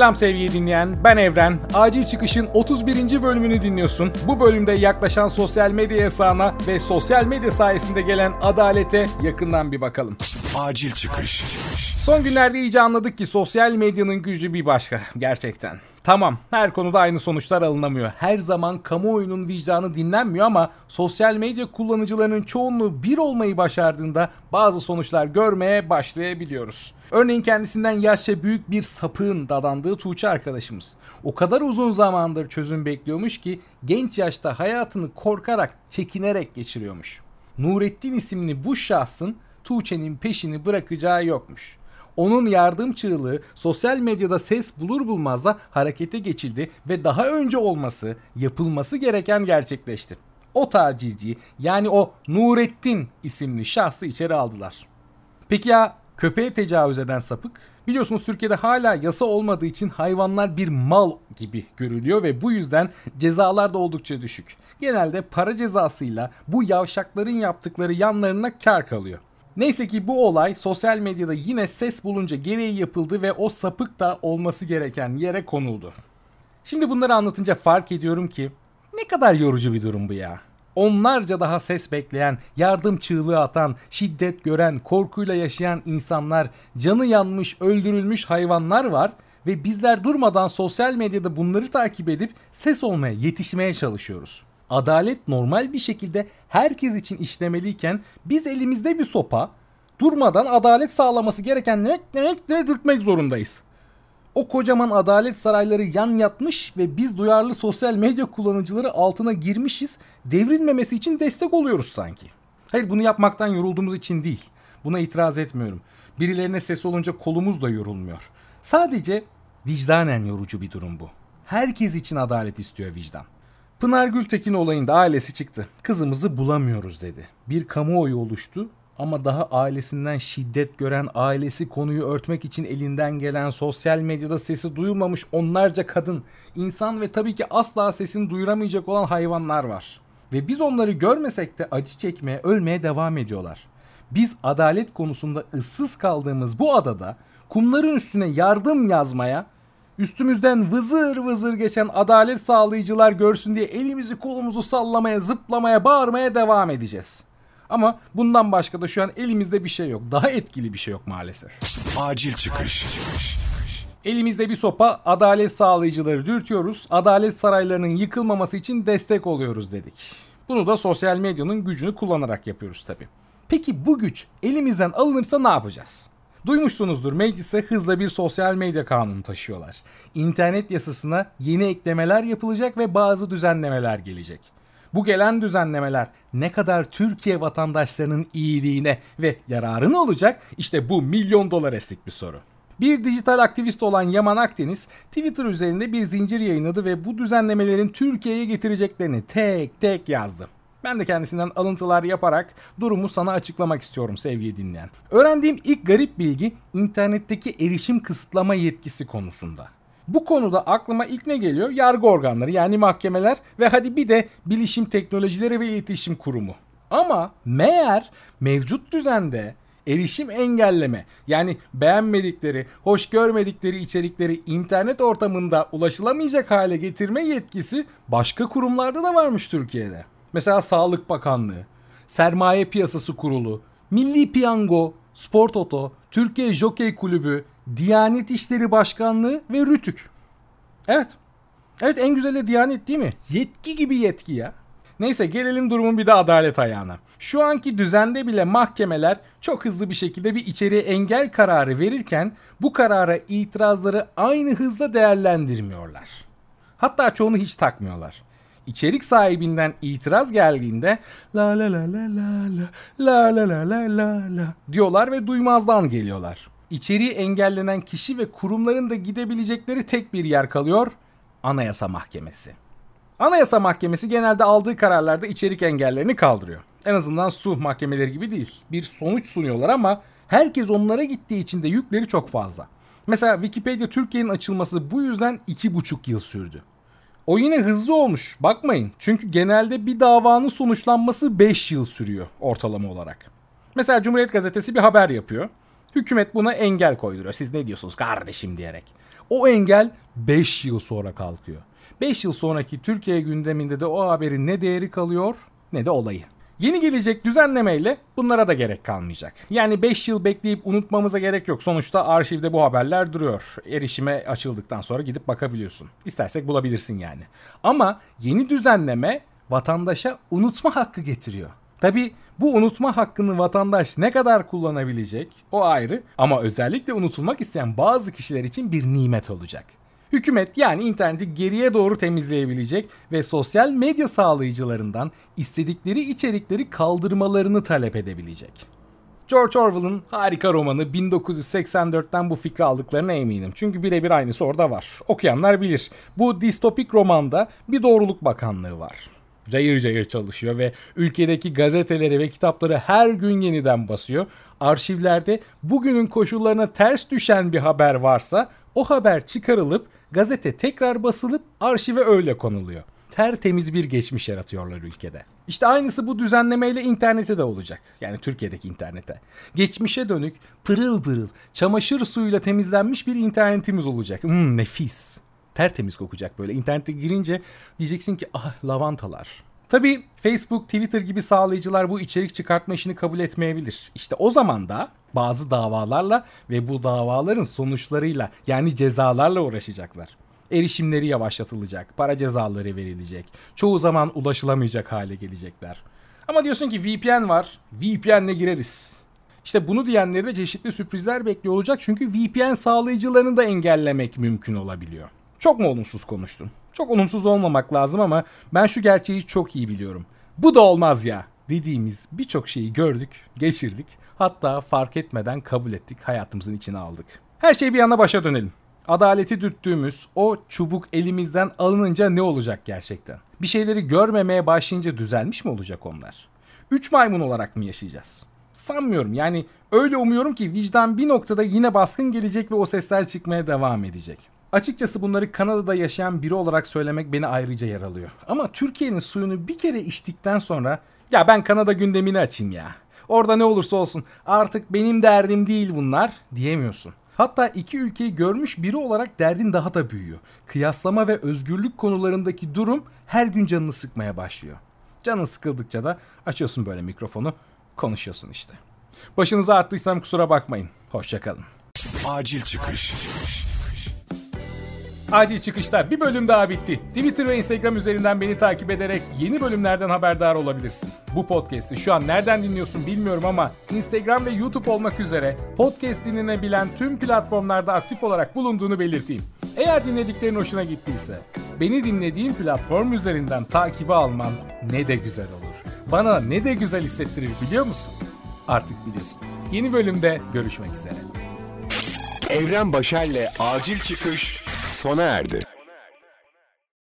Selam sevgili dinleyen, ben Evren. Acil Çıkış'ın 31. bölümünü dinliyorsun. Bu bölümde yaklaşan sosyal medya yasağına ve sosyal medya sayesinde gelen adalete yakından bir bakalım. Acil Çıkış. Son günlerde iyice anladık ki sosyal medyanın gücü bir başka gerçekten. Tamam her konuda aynı sonuçlar alınamıyor. Her zaman kamuoyunun vicdanı dinlenmiyor ama sosyal medya kullanıcılarının çoğunluğu bir olmayı başardığında bazı sonuçlar görmeye başlayabiliyoruz. Örneğin kendisinden yaşça büyük bir sapığın dadandığı Tuğçe arkadaşımız. O kadar uzun zamandır çözüm bekliyormuş ki genç yaşta hayatını korkarak, çekinerek geçiriyormuş. Nurettin isimli bu şahsın Tuğçe'nin peşini bırakacağı yokmuş. Onun yardım çığlığı sosyal medyada ses bulur bulmaz da harekete geçildi ve daha önce olması, yapılması gereken gerçekleşti. O tacizci yani o Nurettin isimli şahsı içeri aldılar. Peki ya köpeğe tecavüz eden sapık? Biliyorsunuz Türkiye'de hala yasa olmadığı için hayvanlar bir mal gibi görülüyor ve bu yüzden cezalar da oldukça düşük. Genelde para cezasıyla bu yavşakların yaptıkları yanlarına kar kalıyor. Neyse ki bu olay sosyal medyada yine ses bulunca gereği yapıldı ve o sapık da olması gereken yere konuldu. Şimdi bunları anlatınca fark ediyorum ki ne kadar yorucu bir durum bu ya. Onlarca daha ses bekleyen, yardım çığlığı atan, şiddet gören, korkuyla yaşayan insanlar, canı yanmış, öldürülmüş hayvanlar var ve bizler durmadan sosyal medyada bunları takip edip ses olmaya, yetişmeye çalışıyoruz adalet normal bir şekilde herkes için işlemeliyken biz elimizde bir sopa durmadan adalet sağlaması gereken renkleri dürtmek zorundayız. O kocaman adalet sarayları yan yatmış ve biz duyarlı sosyal medya kullanıcıları altına girmişiz. Devrilmemesi için destek oluyoruz sanki. Hayır bunu yapmaktan yorulduğumuz için değil. Buna itiraz etmiyorum. Birilerine ses olunca kolumuz da yorulmuyor. Sadece vicdanen yorucu bir durum bu. Herkes için adalet istiyor vicdan. Pınar Gültekin olayında ailesi çıktı. Kızımızı bulamıyoruz dedi. Bir kamuoyu oluştu ama daha ailesinden şiddet gören ailesi konuyu örtmek için elinden gelen sosyal medyada sesi duyulmamış onlarca kadın, insan ve tabii ki asla sesini duyuramayacak olan hayvanlar var. Ve biz onları görmesek de acı çekmeye, ölmeye devam ediyorlar. Biz adalet konusunda ıssız kaldığımız bu adada kumların üstüne yardım yazmaya üstümüzden vızır vızır geçen adalet sağlayıcılar görsün diye elimizi kolumuzu sallamaya, zıplamaya, bağırmaya devam edeceğiz. Ama bundan başka da şu an elimizde bir şey yok. Daha etkili bir şey yok maalesef. Acil çıkış. Elimizde bir sopa adalet sağlayıcıları dürtüyoruz. Adalet saraylarının yıkılmaması için destek oluyoruz dedik. Bunu da sosyal medyanın gücünü kullanarak yapıyoruz tabi. Peki bu güç elimizden alınırsa ne yapacağız? Duymuşsunuzdur meclise hızla bir sosyal medya kanunu taşıyorlar. İnternet yasasına yeni eklemeler yapılacak ve bazı düzenlemeler gelecek. Bu gelen düzenlemeler ne kadar Türkiye vatandaşlarının iyiliğine ve yararına olacak? İşte bu milyon dolar eslik bir soru. Bir dijital aktivist olan Yaman Akdeniz Twitter üzerinde bir zincir yayınladı ve bu düzenlemelerin Türkiye'ye getireceklerini tek tek yazdı. Ben de kendisinden alıntılar yaparak durumu sana açıklamak istiyorum sevgili dinleyen. Öğrendiğim ilk garip bilgi internetteki erişim kısıtlama yetkisi konusunda. Bu konuda aklıma ilk ne geliyor? Yargı organları yani mahkemeler ve hadi bir de Bilişim Teknolojileri ve İletişim Kurumu. Ama meğer mevcut düzende erişim engelleme yani beğenmedikleri, hoş görmedikleri içerikleri internet ortamında ulaşılamayacak hale getirme yetkisi başka kurumlarda da varmış Türkiye'de. Mesela Sağlık Bakanlığı, Sermaye Piyasası Kurulu, Milli Piyango, Spor Toto, Türkiye Jokey Kulübü, Diyanet İşleri Başkanlığı ve Rütük. Evet. Evet en güzeli Diyanet değil mi? Yetki gibi yetki ya. Neyse gelelim durumun bir de adalet ayağına. Şu anki düzende bile mahkemeler çok hızlı bir şekilde bir içeriye engel kararı verirken bu karara itirazları aynı hızla değerlendirmiyorlar. Hatta çoğunu hiç takmıyorlar içerik sahibinden itiraz geldiğinde la la la la la la la la la la la la diyorlar ve duymazdan geliyorlar. İçeriği engellenen kişi ve kurumların da gidebilecekleri tek bir yer kalıyor. Anayasa Mahkemesi. Anayasa Mahkemesi genelde aldığı kararlarda içerik engellerini kaldırıyor. En azından su mahkemeleri gibi değil. Bir sonuç sunuyorlar ama herkes onlara gittiği için de yükleri çok fazla. Mesela Wikipedia Türkiye'nin açılması bu yüzden 2,5 yıl sürdü. O yine hızlı olmuş bakmayın. Çünkü genelde bir davanın sonuçlanması 5 yıl sürüyor ortalama olarak. Mesela Cumhuriyet Gazetesi bir haber yapıyor. Hükümet buna engel koyduruyor. Siz ne diyorsunuz kardeşim diyerek. O engel 5 yıl sonra kalkıyor. 5 yıl sonraki Türkiye gündeminde de o haberin ne değeri kalıyor ne de olayı. Yeni gelecek düzenlemeyle bunlara da gerek kalmayacak. Yani 5 yıl bekleyip unutmamıza gerek yok. Sonuçta arşivde bu haberler duruyor. Erişime açıldıktan sonra gidip bakabiliyorsun. İstersek bulabilirsin yani. Ama yeni düzenleme vatandaşa unutma hakkı getiriyor. Tabi bu unutma hakkını vatandaş ne kadar kullanabilecek o ayrı ama özellikle unutulmak isteyen bazı kişiler için bir nimet olacak. Hükümet yani interneti geriye doğru temizleyebilecek ve sosyal medya sağlayıcılarından istedikleri içerikleri kaldırmalarını talep edebilecek. George Orwell'ın harika romanı 1984'ten bu fikri aldıklarına eminim. Çünkü birebir aynısı orada var. Okuyanlar bilir. Bu distopik romanda bir doğruluk bakanlığı var cayır cayır çalışıyor ve ülkedeki gazeteleri ve kitapları her gün yeniden basıyor. Arşivlerde bugünün koşullarına ters düşen bir haber varsa o haber çıkarılıp gazete tekrar basılıp arşive öyle konuluyor. Tertemiz bir geçmiş yaratıyorlar ülkede. İşte aynısı bu düzenlemeyle internete de olacak. Yani Türkiye'deki internete. Geçmişe dönük pırıl pırıl çamaşır suyuyla temizlenmiş bir internetimiz olacak. Hmm, nefis tertemiz kokacak böyle. İnternete girince diyeceksin ki ah lavantalar. Tabi Facebook, Twitter gibi sağlayıcılar bu içerik çıkartma işini kabul etmeyebilir. İşte o zaman da bazı davalarla ve bu davaların sonuçlarıyla yani cezalarla uğraşacaklar. Erişimleri yavaşlatılacak, para cezaları verilecek, çoğu zaman ulaşılamayacak hale gelecekler. Ama diyorsun ki VPN var, VPN'le gireriz. İşte bunu diyenleri de çeşitli sürprizler bekliyor olacak çünkü VPN sağlayıcılarını da engellemek mümkün olabiliyor. Çok mu olumsuz konuştun? Çok olumsuz olmamak lazım ama ben şu gerçeği çok iyi biliyorum. Bu da olmaz ya dediğimiz birçok şeyi gördük, geçirdik. Hatta fark etmeden kabul ettik, hayatımızın içine aldık. Her şey bir yana başa dönelim. Adaleti dürttüğümüz o çubuk elimizden alınınca ne olacak gerçekten? Bir şeyleri görmemeye başlayınca düzelmiş mi olacak onlar? Üç maymun olarak mı yaşayacağız? Sanmıyorum yani öyle umuyorum ki vicdan bir noktada yine baskın gelecek ve o sesler çıkmaya devam edecek. Açıkçası bunları Kanada'da yaşayan biri olarak söylemek beni ayrıca yaralıyor. Ama Türkiye'nin suyunu bir kere içtikten sonra ya ben Kanada gündemini açayım ya. Orada ne olursa olsun artık benim derdim değil bunlar diyemiyorsun. Hatta iki ülkeyi görmüş biri olarak derdin daha da büyüyor. Kıyaslama ve özgürlük konularındaki durum her gün canını sıkmaya başlıyor. Canın sıkıldıkça da açıyorsun böyle mikrofonu, konuşuyorsun işte. Başınıza arttıysam kusura bakmayın. Hoşçakalın. Acil çıkış. Acil çıkışta bir bölüm daha bitti. Twitter ve Instagram üzerinden beni takip ederek yeni bölümlerden haberdar olabilirsin. Bu podcast'i şu an nereden dinliyorsun bilmiyorum ama Instagram ve YouTube olmak üzere podcast dinlenebilen tüm platformlarda aktif olarak bulunduğunu belirteyim. Eğer dinlediklerin hoşuna gittiyse beni dinlediğin platform üzerinden takibi alman ne de güzel olur. Bana ne de güzel hissettirir biliyor musun? Artık biliyorsun. Yeni bölümde görüşmek üzere. Evren Başer'le acil çıkış sona erdi.